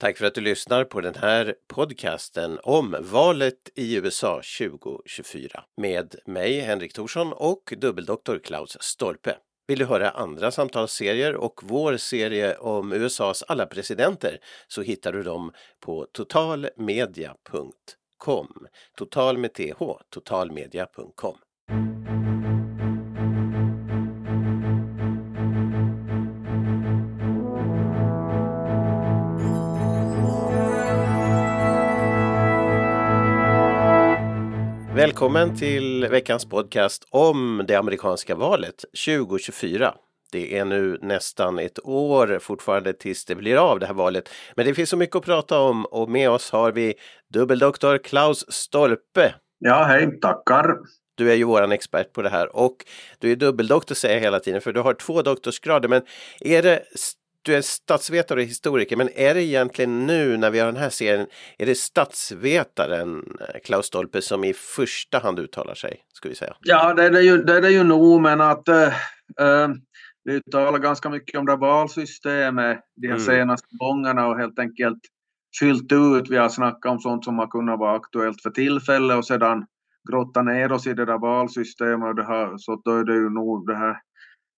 Tack för att du lyssnar på den här podcasten om valet i USA 2024 med mig Henrik Thorsson och dubbeldoktor Klaus Stolpe. Vill du höra andra samtalsserier och vår serie om USAs alla presidenter så hittar du dem på totalmedia.com. Total med th, totalmedia.com. Välkommen till veckans podcast om det amerikanska valet 2024. Det är nu nästan ett år fortfarande tills det blir av det här valet. Men det finns så mycket att prata om och med oss har vi dubbeldoktor Klaus Stolpe. Ja, hej, tackar. Du är ju våran expert på det här och du är dubbeldoktor säger jag hela tiden för du har två doktorsgrader. Men är det du är statsvetare och historiker, men är det egentligen nu när vi har den här serien, är det statsvetaren eh, Klaus Stolpe som i första hand uttalar sig, skulle vi säga? Ja, det är det ju, det är det ju nog, men att äh, vi talar ganska mycket om det valsystemet de mm. senaste gångerna och helt enkelt fyllt ut. Vi har snackat om sånt som har kunnat vara aktuellt för tillfället och sedan grotta ner oss i det där valsystemet och det har, så då är det ju nog det här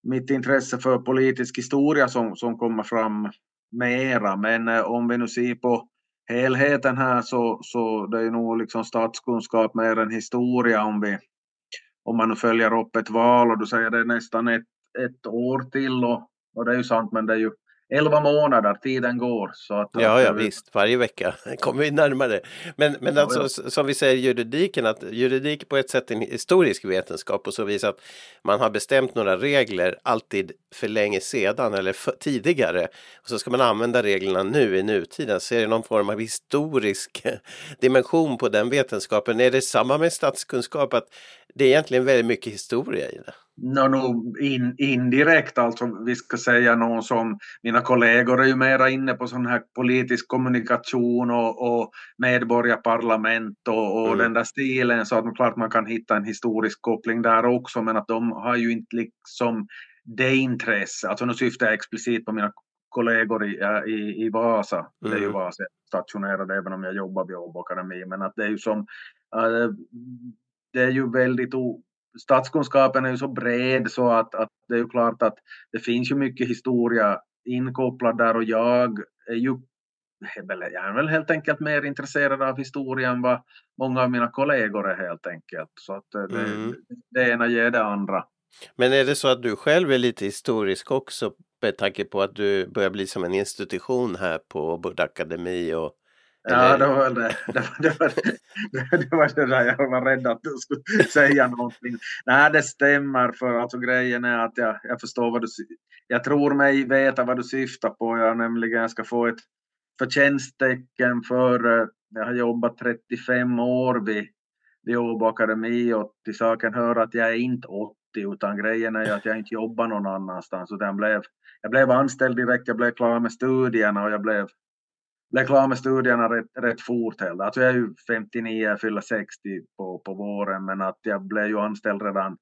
mitt intresse för politisk historia som, som kommer fram mera. Men eh, om vi nu ser på helheten här så, så det är nog liksom statskunskap mer än historia om vi om man nu följer upp ett val och du säger det är nästan ett, ett år till och, och det är ju sant men det är ju 11 månader, tiden går. Så att, ja, ja visst, varje vecka kommer vi närmare. Men, men ja, alltså, ja. som vi säger juridiken, att juridik på ett sätt är en historisk vetenskap och så vis att man har bestämt några regler alltid för länge sedan eller för, tidigare. Och så ska man använda reglerna nu i nutiden. Så är det någon form av historisk dimension på den vetenskapen. Är det samma med statskunskap? att det är egentligen väldigt mycket historia i det. No, no, in, indirekt alltså, vi ska säga någon som mina kollegor är ju mera inne på sån här politisk kommunikation och, och medborgarparlament och, och mm. den där stilen så att man, klart man kan hitta en historisk koppling där också men att de har ju inte liksom det intresse, alltså nu syftar jag explicit på mina kollegor i, i, i Vasa, mm. det är ju mm. Vasa stationerade även om jag jobbar vid Åbo Akademi men att det är ju som äh, det är ju väldigt statskunskapen är ju så bred så att, att det är ju klart att det finns ju mycket historia inkopplad där och jag är ju jag är väl helt enkelt mer intresserad av historia än vad många av mina kollegor är helt enkelt. Så att det, mm. det ena ger det andra. Men är det så att du själv är lite historisk också med tanke på att du börjar bli som en institution här på Bud Akademi och Ja, det var det. Det var det, var, det, det var det där jag var rädd att du skulle säga någonting. Nej, det stämmer för alltså grejen är att jag, jag förstår vad du... Jag tror mig veta vad du syftar på. Jag nämligen ska få ett förtjänsttecken för... Eh, jag har jobbat 35 år vid, vid Åbo Akademi och till saken hör att jag är inte 80 utan grejen är att jag inte jobbar någon annanstans. Utan jag, blev, jag blev anställd direkt, jag blev klar med studierna och jag blev blev klar med studierna rätt, rätt fort. Helt. Alltså jag är ju 59, jag fyller 60 på, på våren, men att jag blev ju anställd redan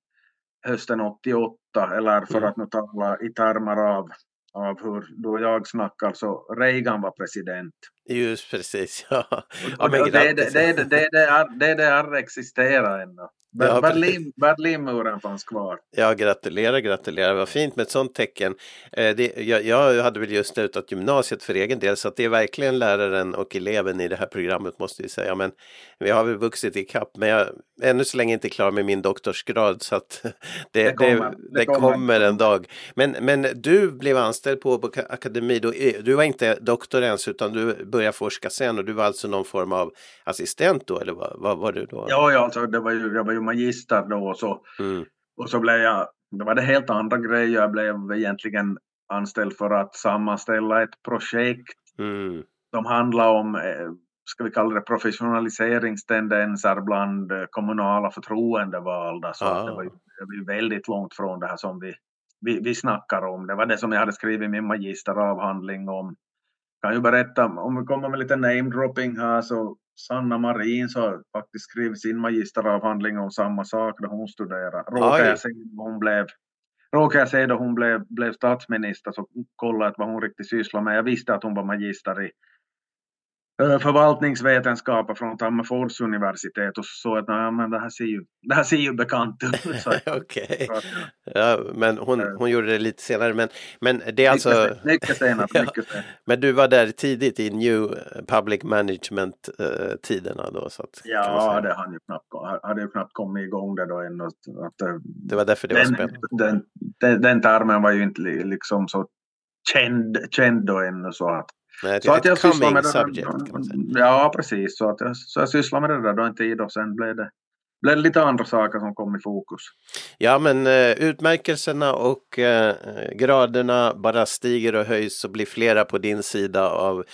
hösten 88, eller för mm. att nu tala i termer av, av hur då jag snackar så Reagan var president. Just precis, ja. ja men det, det, det, det, det, det, det, det, det existerar ännu. Ja, Berlin, Berlinmuren fanns kvar. Ja, gratulerar, gratulerar. Vad fint med ett sånt tecken. Eh, det, jag, jag, hade väl just slutat gymnasiet för egen del så att det är verkligen läraren och eleven i det här programmet måste vi säga. Men vi har väl vuxit i kapp. Men jag är ännu så länge inte klar med min doktorsgrad så att det, det, kommer, det, kommer. kommer. en dag. Men, men du blev anställd på, på akademi. Då, du var inte doktor ens utan du började forska sen och du var alltså någon form av assistent då eller vad, vad var du då? Ja, ja alltså, det var jag var ju magister då och så, mm. och så blev jag, det var det helt andra grejer, jag blev egentligen anställd för att sammanställa ett projekt mm. som handlar om eh, ska vi kalla det professionaliseringstendenser bland eh, kommunala förtroendevalda. Så ah. det, var det var väldigt långt från det här som vi, vi, vi snackar om. Det var det som jag hade skrivit min magisteravhandling om kan ju berätta, om vi kommer med lite namedropping här, så Sanna Marin så har faktiskt skrivit sin magisteravhandling om samma sak då hon studerade. Råkade jag se hon blev Råkade jag se då hon blev, blev statsminister så kollade jag vad hon riktigt sysslade med. Jag visste att hon var magister i, förvaltningsvetenskaper från Tammerfors universitet och så att nej, men det här ser ju, det här ser ju bekant ut. Okej, ja, men hon, hon gjorde det lite senare. Men, men det är alltså... Mycket senare. Mycket senare. Men du var där tidigt i New Public Management-tiderna då? Så att, ja, det hade ju, knappt, hade ju knappt kommit igång det då ännu. Att, det var därför det den, var spännande. Den, den, den termen var ju inte liksom så känd, känd då ännu så att Nej, så att jag sysslar med subject, det Ja, precis. Så, att jag, så jag sysslar med det där då en tid och sen blev det, blev det lite andra saker som kom i fokus. Ja, men eh, utmärkelserna och eh, graderna bara stiger och höjs och blir flera på din sida av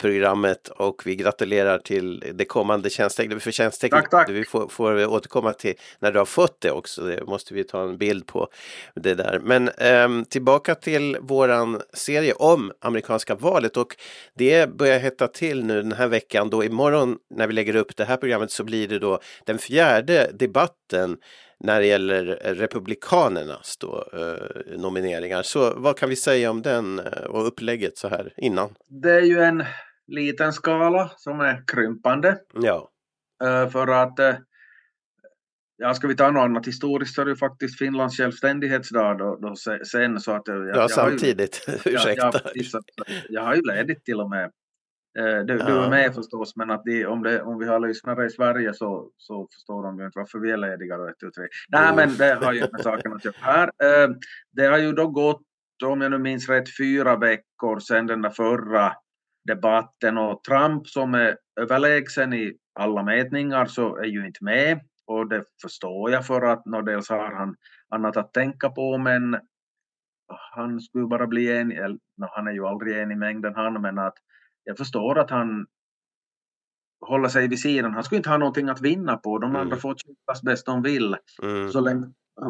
programmet och vi gratulerar till det kommande tjänstetecknet. För tjänstetecknet tack, tack. vi får, får återkomma till när du har fått det också. Det måste vi ta en bild på det där. Men eh, tillbaka till våran serie om amerikanska valet och det börjar hetta till nu den här veckan då imorgon när vi lägger upp det här programmet så blir det då den fjärde debatten när det gäller Republikanernas då, eh, nomineringar. Så vad kan vi säga om den eh, och upplägget så här innan? Det är ju en liten skala som är krympande. Ja. Eh, för att eh, Ja, ska vi ta något annat historiskt så är det faktiskt Finlands självständighetsdag då, då sen. Så att jag, ja, samtidigt. Ju, Ursäkta. Jag, jag, jag, har ju ledigt till och med Eh, du, ja. du, är med förstås, men att de, om, det, om vi har lyssnare i Sverige så, så förstår de ju inte varför vi är lediga då, ett, tre. Nej, men det har ju med saken att göra. Här, eh, det har ju då gått, om jag nu minns rätt, fyra veckor sedan den där förra debatten och Trump som är överlägsen i alla mätningar så är ju inte med och det förstår jag för att nå, dels har han annat att tänka på men han skulle bara bli en, eller, no, han är ju aldrig en i mängden han, men att jag förstår att han håller sig vid sidan. Han skulle inte ha någonting att vinna på. De andra mm. får kyssas bäst de vill. Mm. Så länge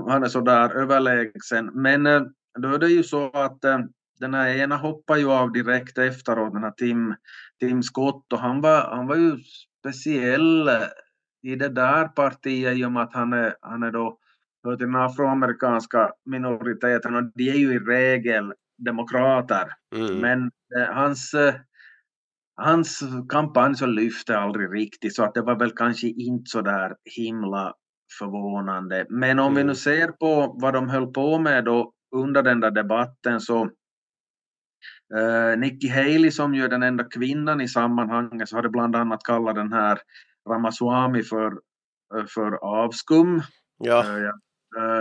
han är så där överlägsen. Men eh, då är det ju så att äh, den här ena hoppar ju av direkt efteråt, den här Tim, Tim Scott. Och han var, han var ju speciell eh, i det där partiet i och med att han är, han är då hör till den afroamerikanska minoriteten och de är ju i regel demokrater. Mm. Men äh, hans hans kampanj så lyfte aldrig riktigt så att det var väl kanske inte så där himla förvånande. Men om mm. vi nu ser på vad de höll på med då under den där debatten så uh, Nikki Haley som ju är den enda kvinnan i sammanhanget så hade bland annat kallat den här Ramaswamy för, uh, för avskum. Ja. Uh, Eh,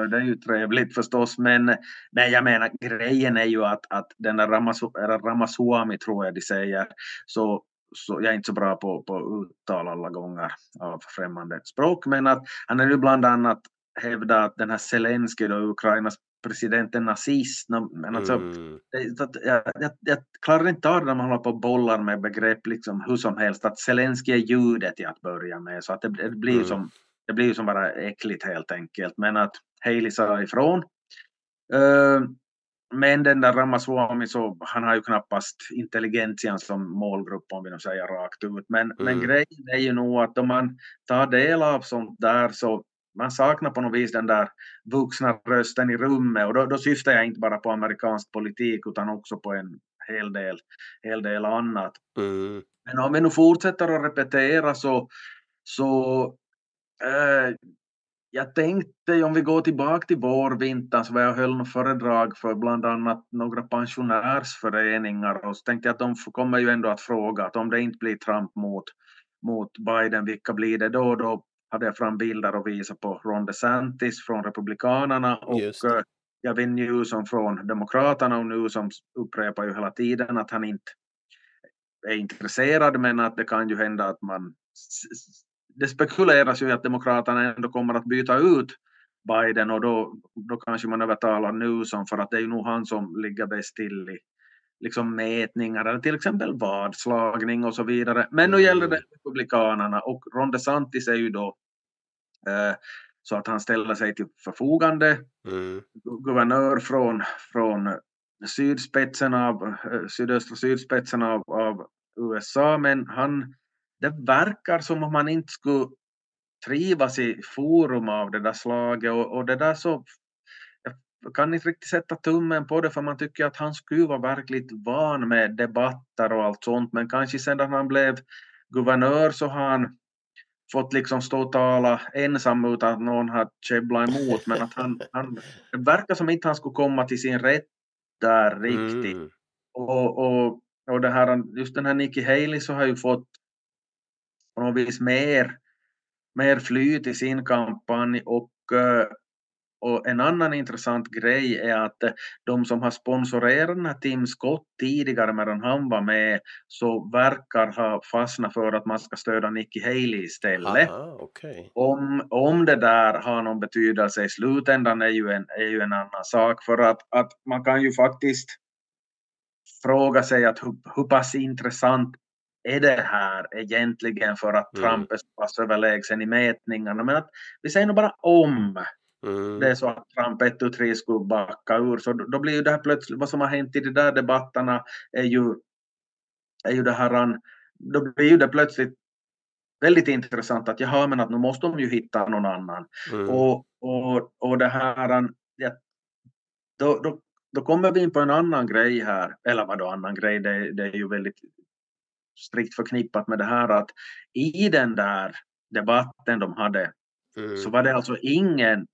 det är ju trevligt förstås, men, men jag menar grejen är ju att, att den där Ramaswamy tror jag de säger, så, så jag är inte så bra på, på uttal alla gånger av främmande språk, men att han är ju bland annat hävdat att den här Zelenskyj, då, Ukrainas president, är nazist. Men alltså, mm. jag, jag, jag, klarar inte av det när man håller på och bollar med begrepp liksom hur som helst, att Zelenskyj är judet till att börja med, så att det, det blir mm. som det blir ju som bara äckligt helt enkelt. Men att Haley sa ifrån. Uh, men den där Ramaswamy så han har ju knappast intelligentian som målgrupp om vi nu säger rakt ut. Men, mm. men grejen är ju nog att om man tar del av sånt där så man saknar på något vis den där vuxna rösten i rummet och då, då syftar jag inte bara på amerikansk politik utan också på en hel del, hel del annat. Mm. Men om vi nu fortsätter att repetera så, så Uh, jag tänkte om vi går tillbaka till vårvintern så var jag höll något föredrag för bland annat några pensionärsföreningar och så tänkte jag att de kommer ju ändå att fråga att om det inte blir Trump mot, mot Biden, vilka blir det då? Då hade jag fram bilder och visa på Ron DeSantis från Republikanerna och uh, Gavin Newsom från Demokraterna och Newsom upprepar ju hela tiden att han inte är intresserad men att det kan ju hända att man det spekuleras ju i att Demokraterna ändå kommer att byta ut Biden och då, då kanske man övertalar Newsom för att det är ju nog han som ligger bäst till i liksom mätningar eller till exempel vadslagning och så vidare. Men nu gäller det mm. Republikanerna och Ron DeSantis är ju då eh, så att han ställer sig till förfogande. Mm. Guvernör från, från sydspetsen av, eh, sydöstra sydspetsen av, av USA men han det verkar som om man inte skulle trivas i forum av det där slaget och, och det där så kan inte riktigt sätta tummen på det för man tycker att han skulle vara verkligt van med debatter och allt sånt men kanske sedan han blev guvernör så har han fått liksom stå och tala ensam utan att någon har käbblat emot men att han, han det verkar som inte han skulle komma till sin rätt där riktigt. Mm. Och, och, och det här, just den här Nikki Haley så har ju fått på något vis mer, mer flyt i sin kampanj och eh, och en annan intressant grej är att de som har sponsorerat den här Tim Scott tidigare medan han var med så verkar ha fastnat för att man ska stödja Nikki Haley istället. Aha, okay. om, om det där har någon betydelse i slutändan är ju en, är ju en annan sak för att, att man kan ju faktiskt fråga sig att hur, hur pass intressant är det här egentligen för att mm. Trump är så pass överlägsen i mätningarna men att vi säger nog bara om Mm. Det är så att Trump 1 och 3 skulle backa ur. Så då blir ju det här plötsligt, vad som har hänt i de där debatterna är ju, är ju det här, då blir ju det plötsligt väldigt intressant att jaha, men att nu måste de ju hitta någon annan. Mm. Och, och, och det här, ja, då, då, då kommer vi in på en annan grej här, eller vadå annan grej, det, det är ju väldigt strikt förknippat med det här att i den där debatten de hade mm. så var det alltså ingen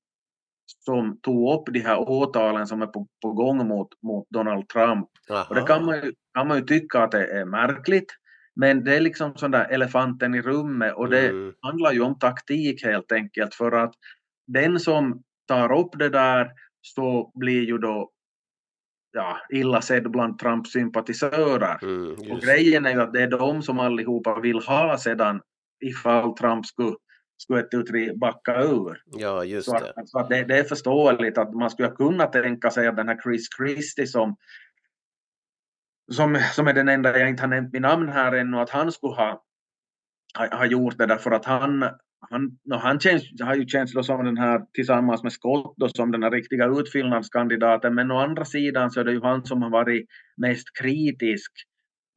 som tog upp de här åtalen som är på, på gång mot, mot Donald Trump. Aha. Och det kan man, ju, kan man ju tycka att det är märkligt. Men det är liksom sån där elefanten i rummet och det mm. handlar ju om taktik helt enkelt för att den som tar upp det där så blir ju då ja, illa sedd bland Trumps sympatisörer. Mm, och grejen är ju att det är de som allihopa vill ha sedan ifall Trump skulle skulle ett utri backa ur. Ja, just så att, det. Så att det, det, är förståeligt att man skulle kunna tänka sig att den här Chris Christie som, som, som är den enda jag inte har nämnt vid namn här ännu, att han skulle ha, ha, ha gjort det därför att han, han, no, han känns, har ju då som den här tillsammans med Scott då, som den här riktiga utfyllnadskandidaten men å andra sidan så är det ju han som har varit mest kritisk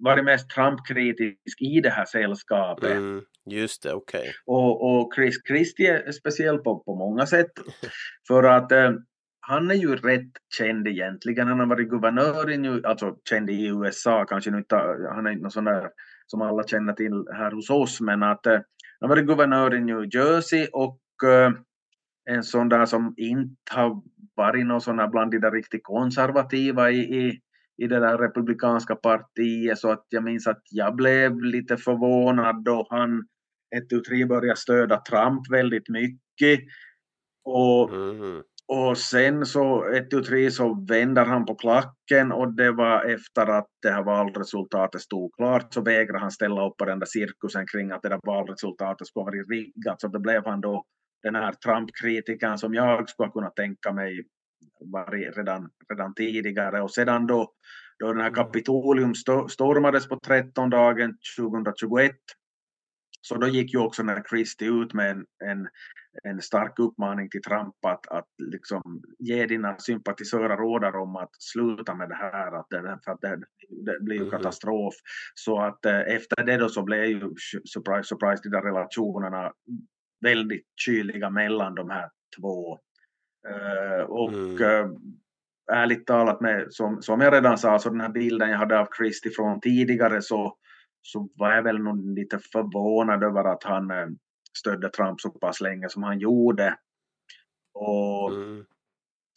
varit mest Trump-kritisk i det här sällskapet. Mm, just det, okej. Okay. Och, och Chris Christie är speciell på, på många sätt. För att eh, han är ju rätt känd egentligen. Han har varit guvernör i New, alltså känd i USA, kanske inte, han är inte någon sån där som alla känner till här hos oss, men att eh, han var varit guvernör i New Jersey och eh, en sån där som inte har varit någon sån här bland de där riktigt konservativa i, i i det där republikanska partiet så att jag minns att jag blev lite förvånad då han ett tu tre började stödja Trump väldigt mycket. Och, mm och sen så ett tu tre så vänder han på klacken och det var efter att det här valresultatet stod klart så vägrade han ställa upp på den där cirkusen kring att det där valresultatet skulle vara riggat. Så det blev han då den här Trump-kritikern som jag skulle kunna tänka mig varit redan, redan tidigare. Och sedan då, då den här mm. Kapitolium stormades på 13 dagen 2021 så då gick ju också när Christie ut med en, en, en stark uppmaning till Trump att, att liksom ge dina sympatisörer rådar om att sluta med det här, att det, för att det, det blir ju katastrof. Så att eh, efter det då så blev ju, surprise, surprise, de där relationerna väldigt kyliga mellan de här två Uh, och mm. uh, ärligt talat, med, som, som jag redan sa, så den här bilden jag hade av Christie från tidigare så, så var jag väl nog lite förvånad över att han uh, stödde Trump så pass länge som han gjorde. Och, mm.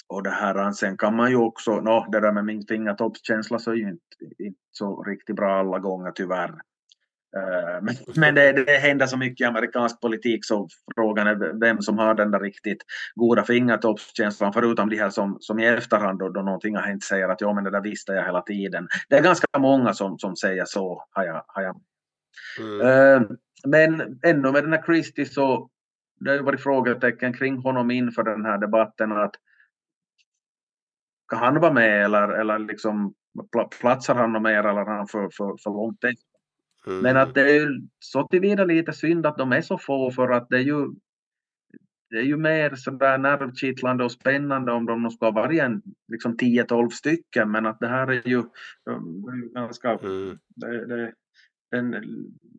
och det här, sen kan man ju också, no, det där med min fingertoppskänsla så är ju inte, inte så riktigt bra alla gånger tyvärr. Eh, men det, det händer så mycket i amerikansk politik så frågan är vem som har den där riktigt goda fingertoppskänslan förutom de här som, som i efterhand då, då någonting har hänt säger att ja men det där visste jag hela tiden. Det är ganska många som, som säger så har jag. Har jag. Mm. Uh, men ännu med den här Christie så det har varit frågetecken kring honom inför den här debatten att kan han vara med eller, eller liksom platsar han mer eller han för, för, för långt efter? Mm. Men att det är ju så tillvida lite synd att de är så få för att det är ju det är ju mer sådär nervkittlande och spännande om de ska vara en liksom 10-12 stycken men att det här är ju ganska mm. det, det, en,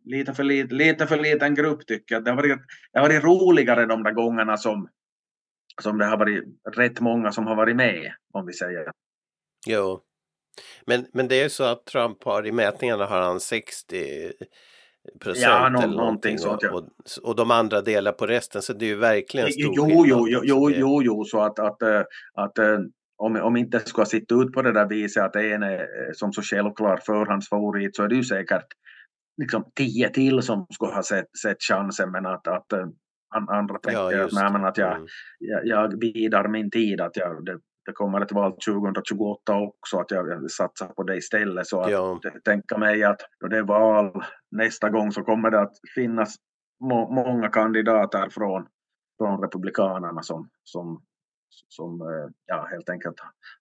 lite, för lite, lite för liten grupp tycker jag. Det har varit, det har varit roligare de där gångerna som som det har varit rätt många som har varit med, om vi säger. Jo. Men, men det är så att Trump har i mätningarna har han 60 procent Ja, nå- eller någonting sånt, och, ja. och, och de andra delar på resten så det är ju verkligen stor Jo, skillnad. jo, jo, jo, jo, jo, så att, att, eh, att eh, om, om inte det skulle sitta ut på det där viset att en är eh, som så självklar förhandsfavorit så är det ju säkert liksom tio till som skulle ha sett, sett chansen men att, att eh, an- andra tänker att, just nej, men att jag, Mm. jag, jag bidar min tid att jag, det, det kommer ett val 2028 också att jag, jag satsar på det istället så att Ja. tänka mig att då det är val nästa gång så kommer det att finnas må, många kandidater från, från republikanerna som, som, som eh, ja, helt enkelt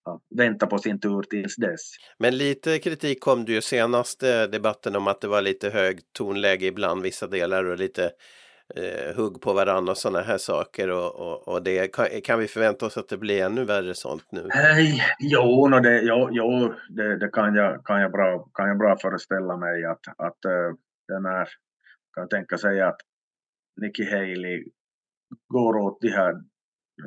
ja, väntar på sin tur tills dess. Men lite kritik kom det ju senaste debatten om att det var lite hög tonläge ibland vissa delar och lite eh, hugg på varandra och sådana här saker och, och, och det kan, kan vi förvänta oss att det blir ännu värre sånt nu? Hej, jo, no, det, jo, jo det, det kan, jag, kan, jag bra, kan jag bra föreställa mig att, att eh, den här, kan tänka sig att Nikki Haley går åt de här,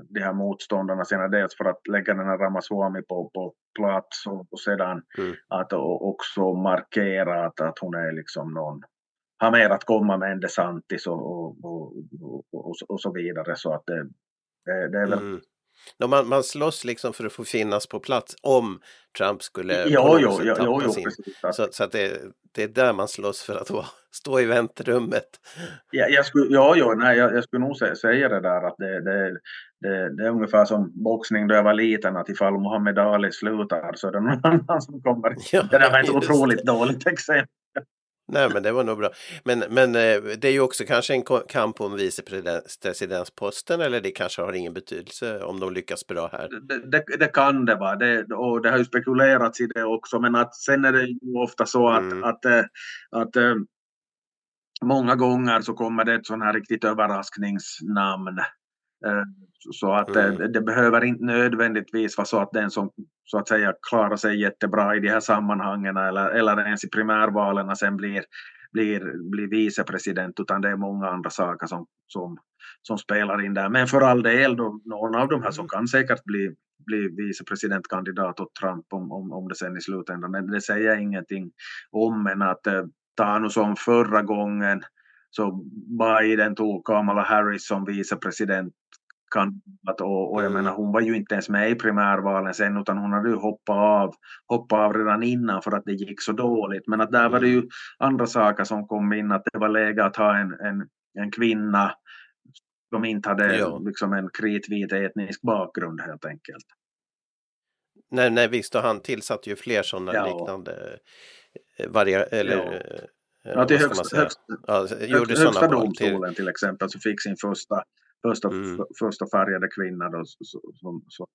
de här motståndarna sina dels för att lägga den här Ramaswamy på, på plats och, och sedan Mm. att och också markera att, att hon är liksom någon har mer att komma med än DeSantis och, och, och, och, och, så vidare så att det, det, det är väl Mm. Man, man slåss liksom för att få finnas på plats om Trump skulle på Jo, jo, tappa jo, sin. precis. Så, så att det, det är där man slåss för att stå i väntrummet. Ja, jag skulle, ja, ja, nej, jag, jag skulle nog sä- säga det där att det, det, det, det är ungefär som boxning då jag var liten att ifall Muhammed Ali slutar så är det någon annan som kommer. Ja, Det där var ett otroligt det. dåligt exempel. Nej men det var nog bra. Men, men eh, det är ju också kanske en kamp om vicepresidentsposten eller det kanske har ingen betydelse om de lyckas bra här. Det, det, det kan det vara det, och det har ju spekulerats i det också men att sen är det ju ofta så att, Mm. att, eh, att eh, många gånger så kommer det ett sån här riktigt överraskningsnamn. Eh, så- att eh, Mm. det, behöver inte nödvändigtvis vara så att den som så att säga klarar sig jättebra i de här sammanhangen eller, eller ens i primärvalen sen blir, blir, blir vicepresident utan det är många andra saker som, som, som spelar in där. Men för all del, då, någon av de här som kan säkert bli, bli vicepresidentkandidat åt Trump om, om, om det sen i slutändan. Men det säger jag ingenting om. Men att eh, ta nu som förra gången så Biden tog Kamala Harris som vicepresident kandidat och, och jag Mm. menar hon var ju inte ens med i primärvalen sen utan hon hade ju hoppat av, hoppat av redan innan för att det gick så dåligt. Men att där var det ju andra saker som kom in att det var läge att ha en, en, en kvinna som inte hade Ja. liksom en kritvit etnisk bakgrund helt enkelt. Nej, nej visst och han tillsatte ju fler sådana Ja. liknande eh, varia eller Ja. eh, Ja, till vad ska man högst, säga? högst, Ja, högsta domstolen till exempel så fick sin första, första, Mm. första färgade kvinna då, så, så.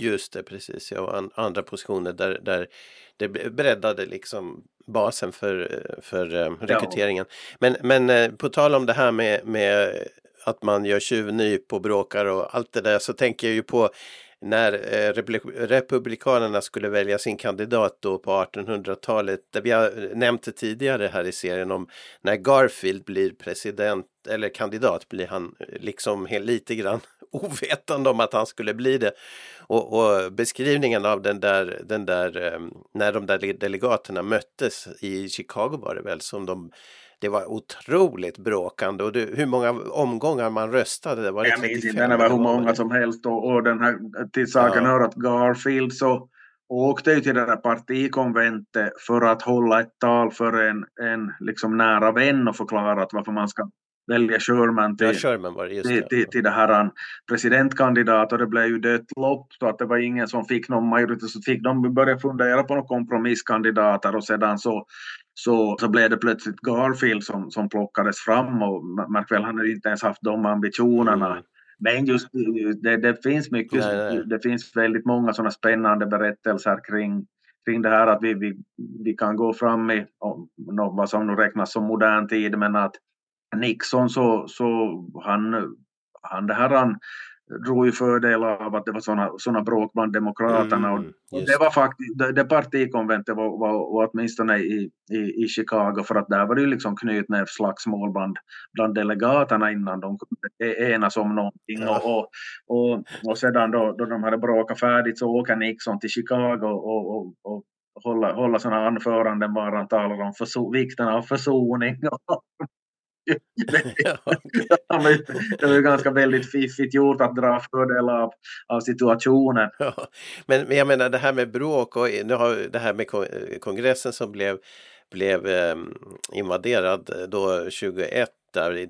Just det, precis. Ja, och an, andra positioner där, där det breddade liksom basen för, för eh, rekryteringen. Men, men eh, på tal om det här med, med att man gör tjuvnyp och bråkar och allt det där så tänker jag ju på när eh, republikanerna skulle välja sin kandidat då på 1800-talet. Vi har eh, nämnt det tidigare här i serien om när Garfield blir president eller kandidat blir han eh, liksom lite grann ovetande om att han skulle bli det. Och, och beskrivningen av den där, den där när de där delegaterna möttes i Chicago var det väl som de det var otroligt bråkande och det, hur många omgångar man röstade. Det var det Jag minns 35 inte, det var hur många som helst och, och den här, till saken Ja. hör att Garfield så åkte ju till det där partikonventet för att hålla ett tal för en, en liksom nära vän och förklara att varför man ska välja Sherman Ja, till, Sherman var det, just till, till, till det här presidentkandidat och det blev ju dött lopp så att det var ingen som fick någon majoritet så fick de börja fundera på några kompromisskandidater och sedan så, så, så blev det plötsligt Garfield som, som plockades fram och märk väl han hade inte ens haft de ambitionerna. Mm. Men just det, det finns mycket, Nej, nej. det finns väldigt många sådana spännande berättelser kring, kring det här att vi, vi, vi kan gå fram i vad som nu räknas som modern tid men att Nixon så, så han, han det här han drog ju fördel av att det var sådana såna bråk bland demokraterna. Mm, och det var faktiskt, det, det partikonventet var, var, var åtminstone i, i, i Chicago för att där var det ju liksom knytnävsslagsmål bland, bland delegaterna innan de kunde e-, enas om någonting. Ja. Och, och, och, sedan då, då de hade bråkat färdigt så åker Nixon till Chicago och, och, och hålla, hålla sådana anföranden bara han talar om förso, vikten av försoning det var ju ganska väldigt fiffigt gjort att dra fördel av, av situationen. Ja, men, jag menar det här med bråk och nu har det här med kongressen som blev, blev eh, invaderad då 21 där i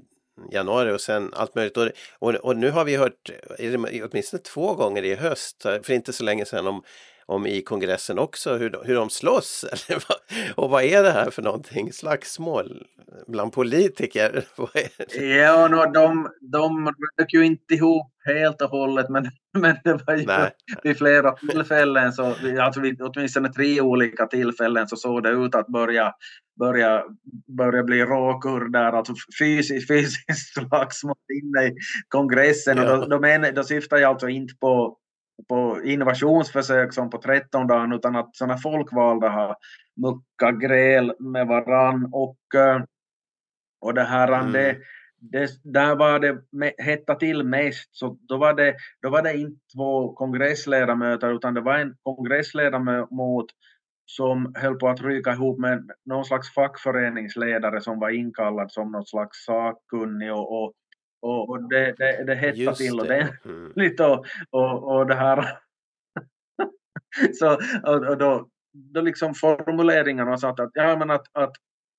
januari och sen allt möjligt. Och, och, och nu har vi hört åtminstone två gånger i höst, för inte så länge sedan, om om i kongressen också hur de, hur de slåss. och vad är det här för någonting? Slagsmål bland politiker? ja, no, de, de rök ju inte ihop helt och hållet men, men det var ju Nej. vid flera tillfällen, så, alltså vid åtminstone tre olika tillfällen så såg det ut att börja, börja, börja bli råkurder, alltså fysiskt, fysiskt slagsmål inne i kongressen. Ja. Och då, då, men, då syftar jag alltså inte på på invasionsförsök som på 13 dagar utan att sådana folkvalda har muckat gräl med varann. Och, eh, och det här mm. det, det, där var det hetta till mest. Så då var det, då var det inte två kongressledamöter utan det var en kongressledamot som höll på att ryka ihop med någon slags fackföreningsledare som var inkallad som någon slags sakkunnig. Och, och och, och det, det, det hettar till det mm. lite och, och, och det här så och, och då, då liksom formuleringarna sa att, ja, men att, att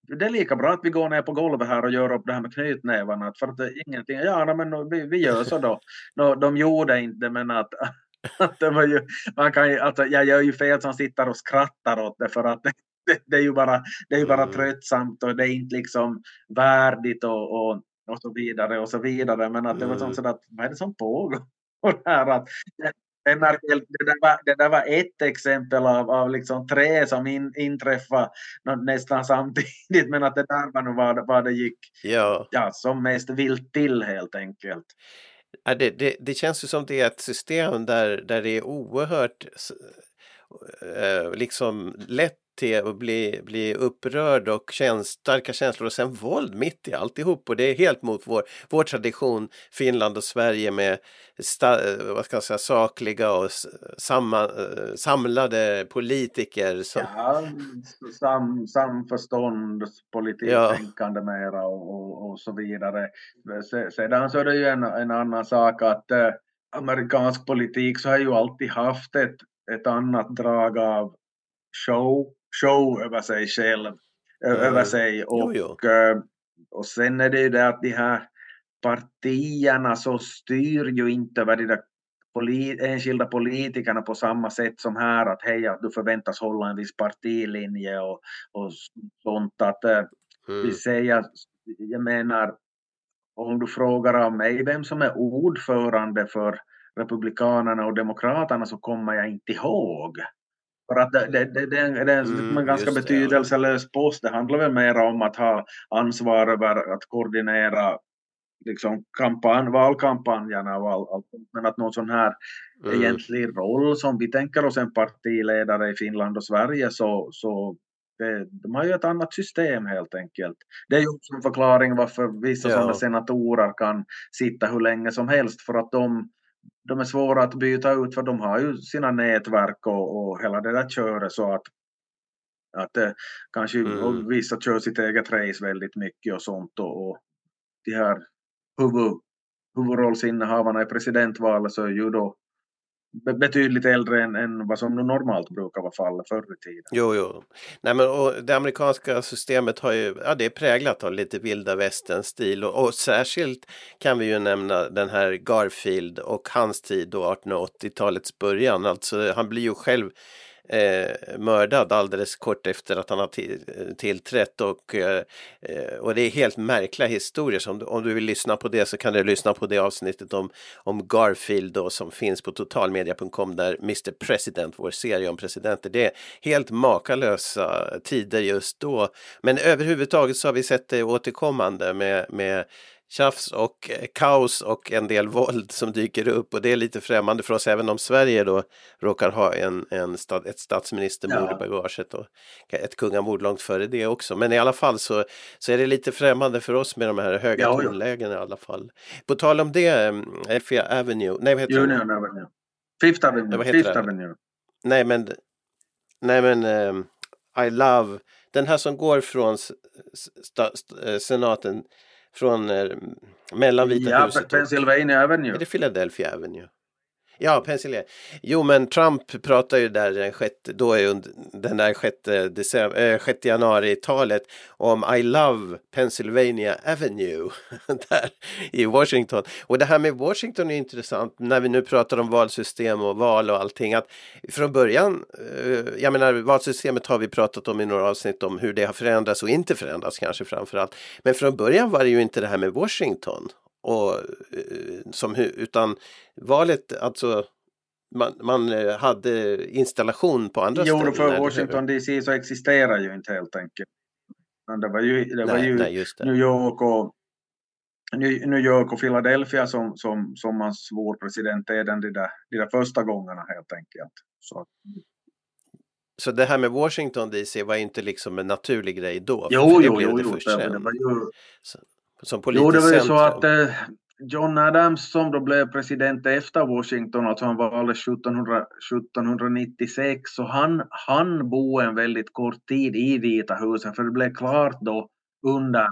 det är lika bra att vi går ner på golvet här och gör upp det här med knytnävarna. För att det är ingenting, ja men vi, vi gör så då. No, de gjorde inte men att, att det var ju, man kan ju, alltså, jag gör ju fel som sitter och skrattar åt det för att det, det, det är ju bara, det är ju bara mm. tröttsamt och det är inte liksom värdigt och, och och så vidare och så vidare. Men att det var mm. sånt att vad är det som pågår? här att, det, där var, det där var ett exempel av, av liksom tre som in, inträffade nästan samtidigt men att det där var nog vad, vad det gick ja. Ja, som mest vilt till helt enkelt. Ja, det, det, det känns ju som det är ett system där, där det är oerhört eh, liksom lätt till att bli, bli upprörd och käns starka känslor och sen våld mitt i alltihop. Och det är helt mot vår, vår tradition, Finland och Sverige med sta, vad ska jag säga, sakliga och samma, samlade politiker. Som... Ja, sam, samförstånd, politiktänkande ja. mera och, och, och, så vidare. Sedan så är det ju en, en annan sak att eh, amerikansk politik så har ju alltid haft ett, ett annat drag av show show över sig själv, mm. över sig. Och, jo, jo. Och sen är det ju det att de här partierna så styr ju inte över de där polit, enskilda politikerna på samma sätt som här att hej, att du förväntas hålla en viss partilinje och, och sånt. Att, mm. Vi säger, jag menar, om du frågar av mig vem som är ordförande för Republikanerna och Demokraterna så kommer jag inte ihåg. För att det, det, det, det är en mm, ganska betydelselös ja. post. Det handlar väl mer om att ha ansvar över att koordinera liksom kampanj, valkampanjerna och allt. All, men att någon sån här mm. egentlig roll som vi tänker oss en partiledare i Finland och Sverige så, så det, de har ju ett annat system helt enkelt. Det är ju också en förklaring varför vissa ja. sådana senatorer kan sitta hur länge som helst för att de de är svåra att byta ut för de har ju sina nätverk och, och hela det där köret så att, att eh, kanske mm. vissa kör sitt eget race väldigt mycket och sånt och, och de här huvud, huvudrollsinnehavarna i presidentvalet så är ju då betydligt äldre än, än vad som normalt brukar vara fallet förr i tiden. Jo, jo. Nej, men, och det amerikanska systemet har ju, ja, det är präglat av lite vilda västern-stil och, och, särskilt kan vi ju nämna den här Garfield och hans tid då 1880-talets början. Alltså han blir ju själv eh, mördad alldeles kort efter att han har eh, tillträtt och, eh, och det är helt märkliga historier. Så om, om du vill lyssna på det så kan du lyssna på det avsnittet om, om Garfield då, som finns på totalmedia.com där Mr President, vår serie om presidenter, det är helt makalösa tider just då. Men överhuvudtaget så har vi sett det återkommande med, med tjafs och eh, kaos och en del våld som dyker upp och det är lite främmande för oss även om Sverige då råkar ha en, en stat, ett statsministermord ja. i bagaget och ett kungamord långt före det också. Men i alla fall så, så är det lite främmande för oss med de här höga ja, tonlägena i alla fall. På tal om det, Elfia Avenue, nej vad heter Union det? Avenue. Fifth Avenue. Ja, Fifth Avenue. Nej men, nej men um, I love, den här som går från eh, senaten från eh, mellan Vita ja, huset och... Pennsylvania Avenue. Är det Philadelphia Avenue? Ja, Pennsylvania. Jo, men Trump pratar ju där den sjätte, då är den där sjätte, december, äh, sjätte januari-talet om I love Pennsylvania Avenue där i Washington. Och det här med Washington är intressant när vi nu pratar om valsystem och val och allting. Att från början, äh, jag menar valsystemet har vi pratat om i några avsnitt om hur det har förändrats och inte förändrats kanske framför allt. Men från början var det ju inte det här med Washington och, eh, som, utan valet, alltså man, man eh, hade installation på andra jo, ställen. Jo, för Washington DC så existerar ju inte helt enkelt. Det var ju, det nej, var ju nej, New York och New York och Philadelphia som, som, som man svor president är den de där, de där första gångerna helt enkelt. Så. Så det här med Washington DC var inte liksom en naturlig grej då? Jo, jo, jo, jo det, det var ju... Som politiskt jo, det var ju så att eh, John Adams som då blev president efter Washington, alltså han valdes 1796, så han, han bo en väldigt kort tid i Vita huset, för det blev klart då under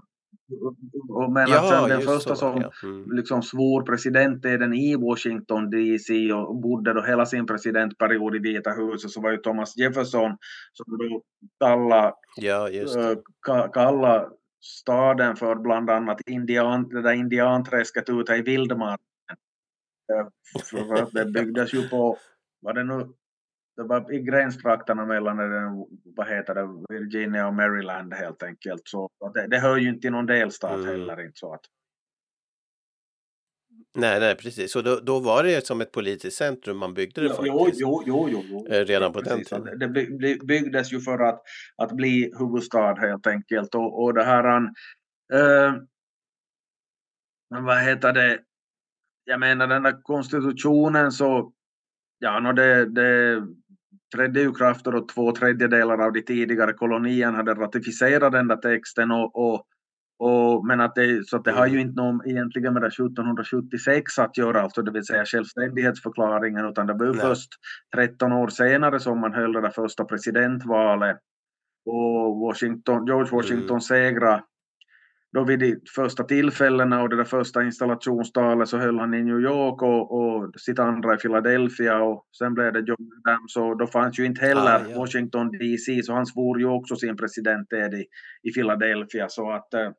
men ja, sen den första så, som ja. mm. liksom svor presidenteden i Washington DC och bodde då hela sin presidentperiod i Vita huset så var ju Thomas Jefferson som då kallade, ja, kalla staden för bland annat indian, det där indianträsket ute i vildmarken. det byggdes ju på, var det nu, det var i gränstrakterna mellan vad heter det, Virginia och Maryland helt enkelt. Så det, det hör ju inte till någon delstat mm. heller. Inte så att, Nej, nej, precis. Så då, då var det som ett politiskt centrum man byggde det jo, faktiskt. Jo, jo, jo, jo. Eh, redan på precis. den tiden. Det byggdes ju för att, att bli huvudstad helt enkelt. Och, och det här... Äh, vad heter det? Jag menar den där konstitutionen så... Ja, no, det, det trädde ju kraft och två tredjedelar av de tidigare kolonierna hade ratificerat den där texten och, och och, men att det, så att det har ju mm. inte någon egentligen med det 1776 att göra, alltså det vill säga självständighetsförklaringen, utan det var ju först 13 år senare som man höll det där första presidentvalet. Och Washington, George Washington mm. segrade då vid de första tillfällena och det där första installationstalet så höll han i New York och, och sitt andra i Philadelphia och sen blev det John Adams och då fanns ju inte heller ah, ja. Washington DC så han svor ju också sin president i, i Philadelphia så att äh,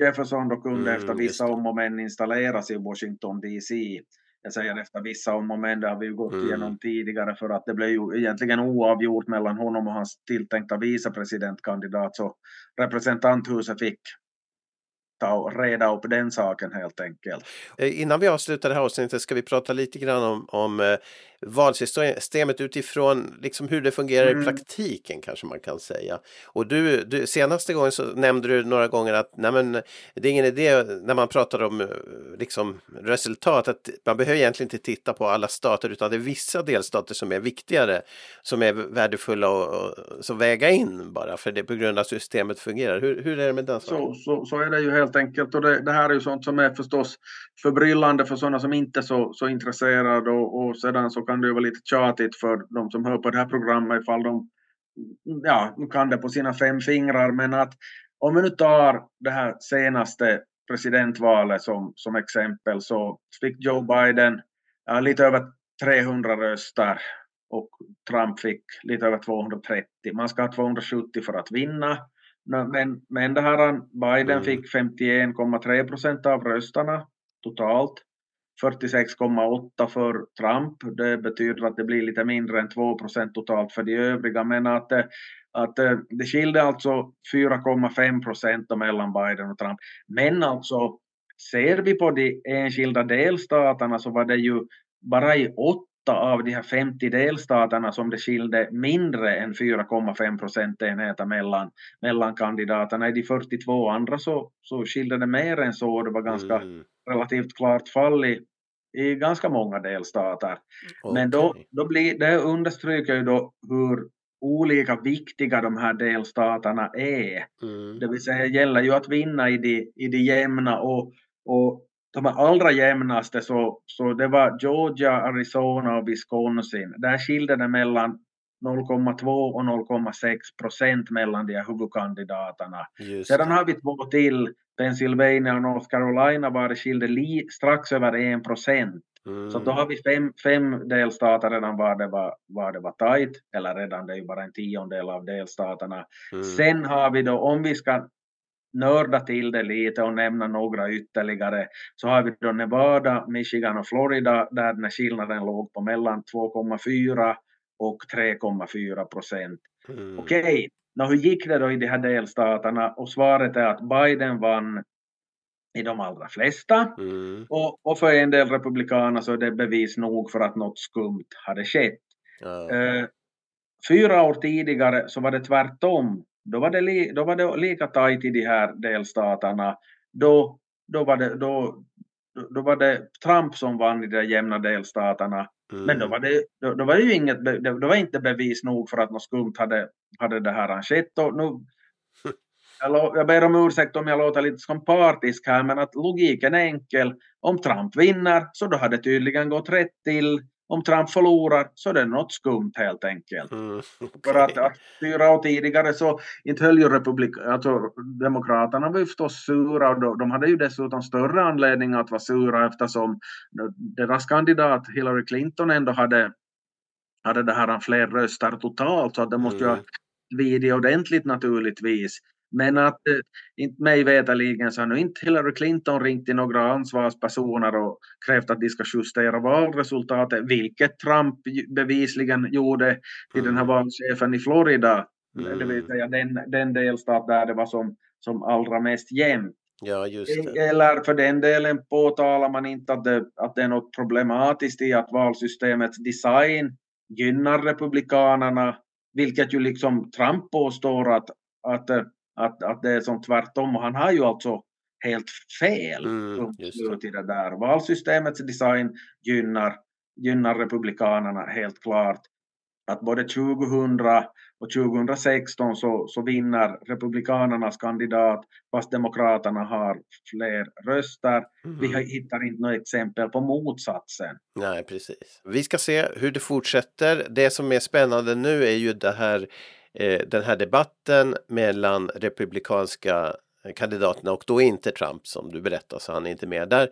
Jefferson då kunde mm, efter vissa om och men installeras i Washington DC. Jag säger efter vissa om och men, det har vi ju gått mm. igenom tidigare för att det blev ju egentligen oavgjort mellan honom och hans tilltänkta vicepresidentkandidat så representanthuset fick ta och reda upp den saken helt enkelt. Eh, innan vi avslutar det här avsnittet ska vi prata lite grann om, om eh, valsystemet utifrån liksom hur det fungerar mm. i praktiken kanske man kan säga. Och du, du, senaste gången så nämnde du några gånger att nej men, det är ingen idé när man pratar om eh, liksom, resultat att man behöver egentligen inte titta på alla stater utan det är vissa delstater som är viktigare som är värdefulla och, och så väga in bara för det på grund av systemet fungerar. Hur, hur är det med den saken? Så, så, så är det ju helt enkelt och det, det, här är ju sånt som är förstås förbryllande för sådana som inte är så, så intresserade och, och sedan så kan det ju vara lite tjatigt för de som hör på det här programmet ifall de ja, kan det på sina fem fingrar. Men att om vi nu tar det här senaste presidentvalet som, som exempel så fick Joe Biden ja, lite över 300 röster och Trump fick lite över 230. Man ska ha 270 för att vinna. Men, men det här Biden mm. fick 51,3 procent av rösterna totalt. 46,8 för Trump. Det betyder att det blir lite mindre än 2 procent totalt för de övriga. Men att, eh, att eh, det skilde alltså 4,5 procent mellan Biden och Trump. Men alltså ser vi på de enskilda delstaterna så var det ju bara i åtta av de här 50 delstaterna som det skilde mindre än 4,5 procentenheter mellan, mellan kandidaterna. I de 42 andra så, så skilde det mer än så. Det var ganska mm. relativt klart fall i, i ganska många delstater. Okay. Men då, då blir, det understryker ju då hur olika viktiga de här delstaterna är. Mm. Det vill säga det gäller ju att vinna i de, i de jämna och, och de allra jämnaste så, så det var Georgia, Arizona och Wisconsin. Där skilde det mellan 0,2 och 0,6 procent mellan de här huvudkandidaterna. Sedan har vi två till, Pennsylvania och North Carolina var det skilde strax över 1 procent. Mm. Så då har vi fem, fem delstater redan var det var, var det var tajt, eller redan det är ju bara en tiondel av delstaterna. Mm. Sen har vi då, om vi ska nörda till det lite och nämna några ytterligare, så har vi då Nevada, Michigan och Florida där den skillnaden låg på mellan 2,4 och 3,4 procent. Mm. Okej, okay. hur gick det då i de här delstaterna? Och svaret är att Biden vann i de allra flesta. Mm. Och, och, för en del republikaner så är det bevis nog för att något skumt hade skett. Ja. Eh, fyra år tidigare så var det tvärtom. Då var det, li, då var det lika tajt i de här delstaterna. Då, då, var det, då, då var det Trump som vann i de jämna delstaterna. Mm. Men då var, det, då, då, var det ju inget, det, var inte bevis nog för att något skumt hade, hade det här skett. Och nu, jag, jag ber om ursäkt om jag låter lite som partisk här, men att logiken är enkel. Om Trump vinner så då har det tydligen gått rätt till om Trump förlorar så är det något skumt helt enkelt. Mm, okay. För att, att fyra år tidigare så inte höll ju republik, alltså, demokraterna var ju förstås sura och de, de hade ju dessutom större anledning att vara sura eftersom deras kandidat Hillary Clinton ändå hade, hade det här fler röster totalt så att det måste mm. ju ha svidit ordentligt naturligtvis. Men att eh, inte mig veterligen så har nu inte Hillary Clinton ringt till några ansvarspersoner och krävt att de ska justera valresultatet, vilket Trump bevisligen gjorde till den här mm. valchefen i Florida, mm. det vill säga den, den delstat där det var som, som allra mest jämnt. Ja, det. Eller för den delen påtalar man inte att det, att det är något problematiskt i att valsystemets design gynnar republikanerna, vilket ju liksom Trump påstår att, att att, att det är som tvärtom. Och han har ju alltså helt fel mm, i det där. Valsystemets design gynnar, gynnar republikanerna helt klart. Att både 2000 och 2016 så, så vinner republikanernas kandidat fast demokraterna har fler röster. Mm. Vi hittar inte något exempel på motsatsen. Nej, precis. Vi ska se hur det fortsätter. Det som är spännande nu är ju det här Eh, den här debatten mellan republikanska eh, kandidaterna och då inte Trump som du berättar, så han är inte med där.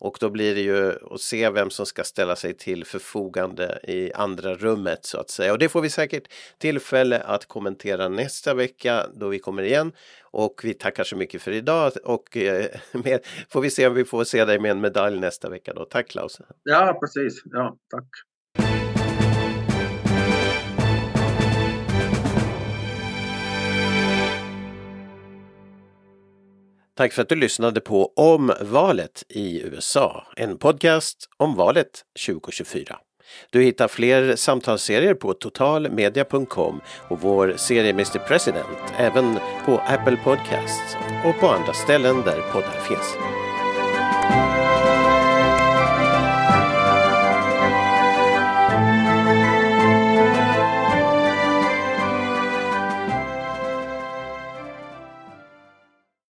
Och då blir det ju att se vem som ska ställa sig till förfogande i andra rummet så att säga. Och det får vi säkert tillfälle att kommentera nästa vecka då vi kommer igen. Och vi tackar så mycket för idag och eh, med, får vi se om vi får se dig med en medalj nästa vecka då. Tack Klaus! Ja, precis. Ja, tack! Tack för att du lyssnade på Om valet i USA, en podcast om valet 2024. Du hittar fler samtalsserier på totalmedia.com och vår serie Mr President även på Apple Podcasts och på andra ställen där poddar finns.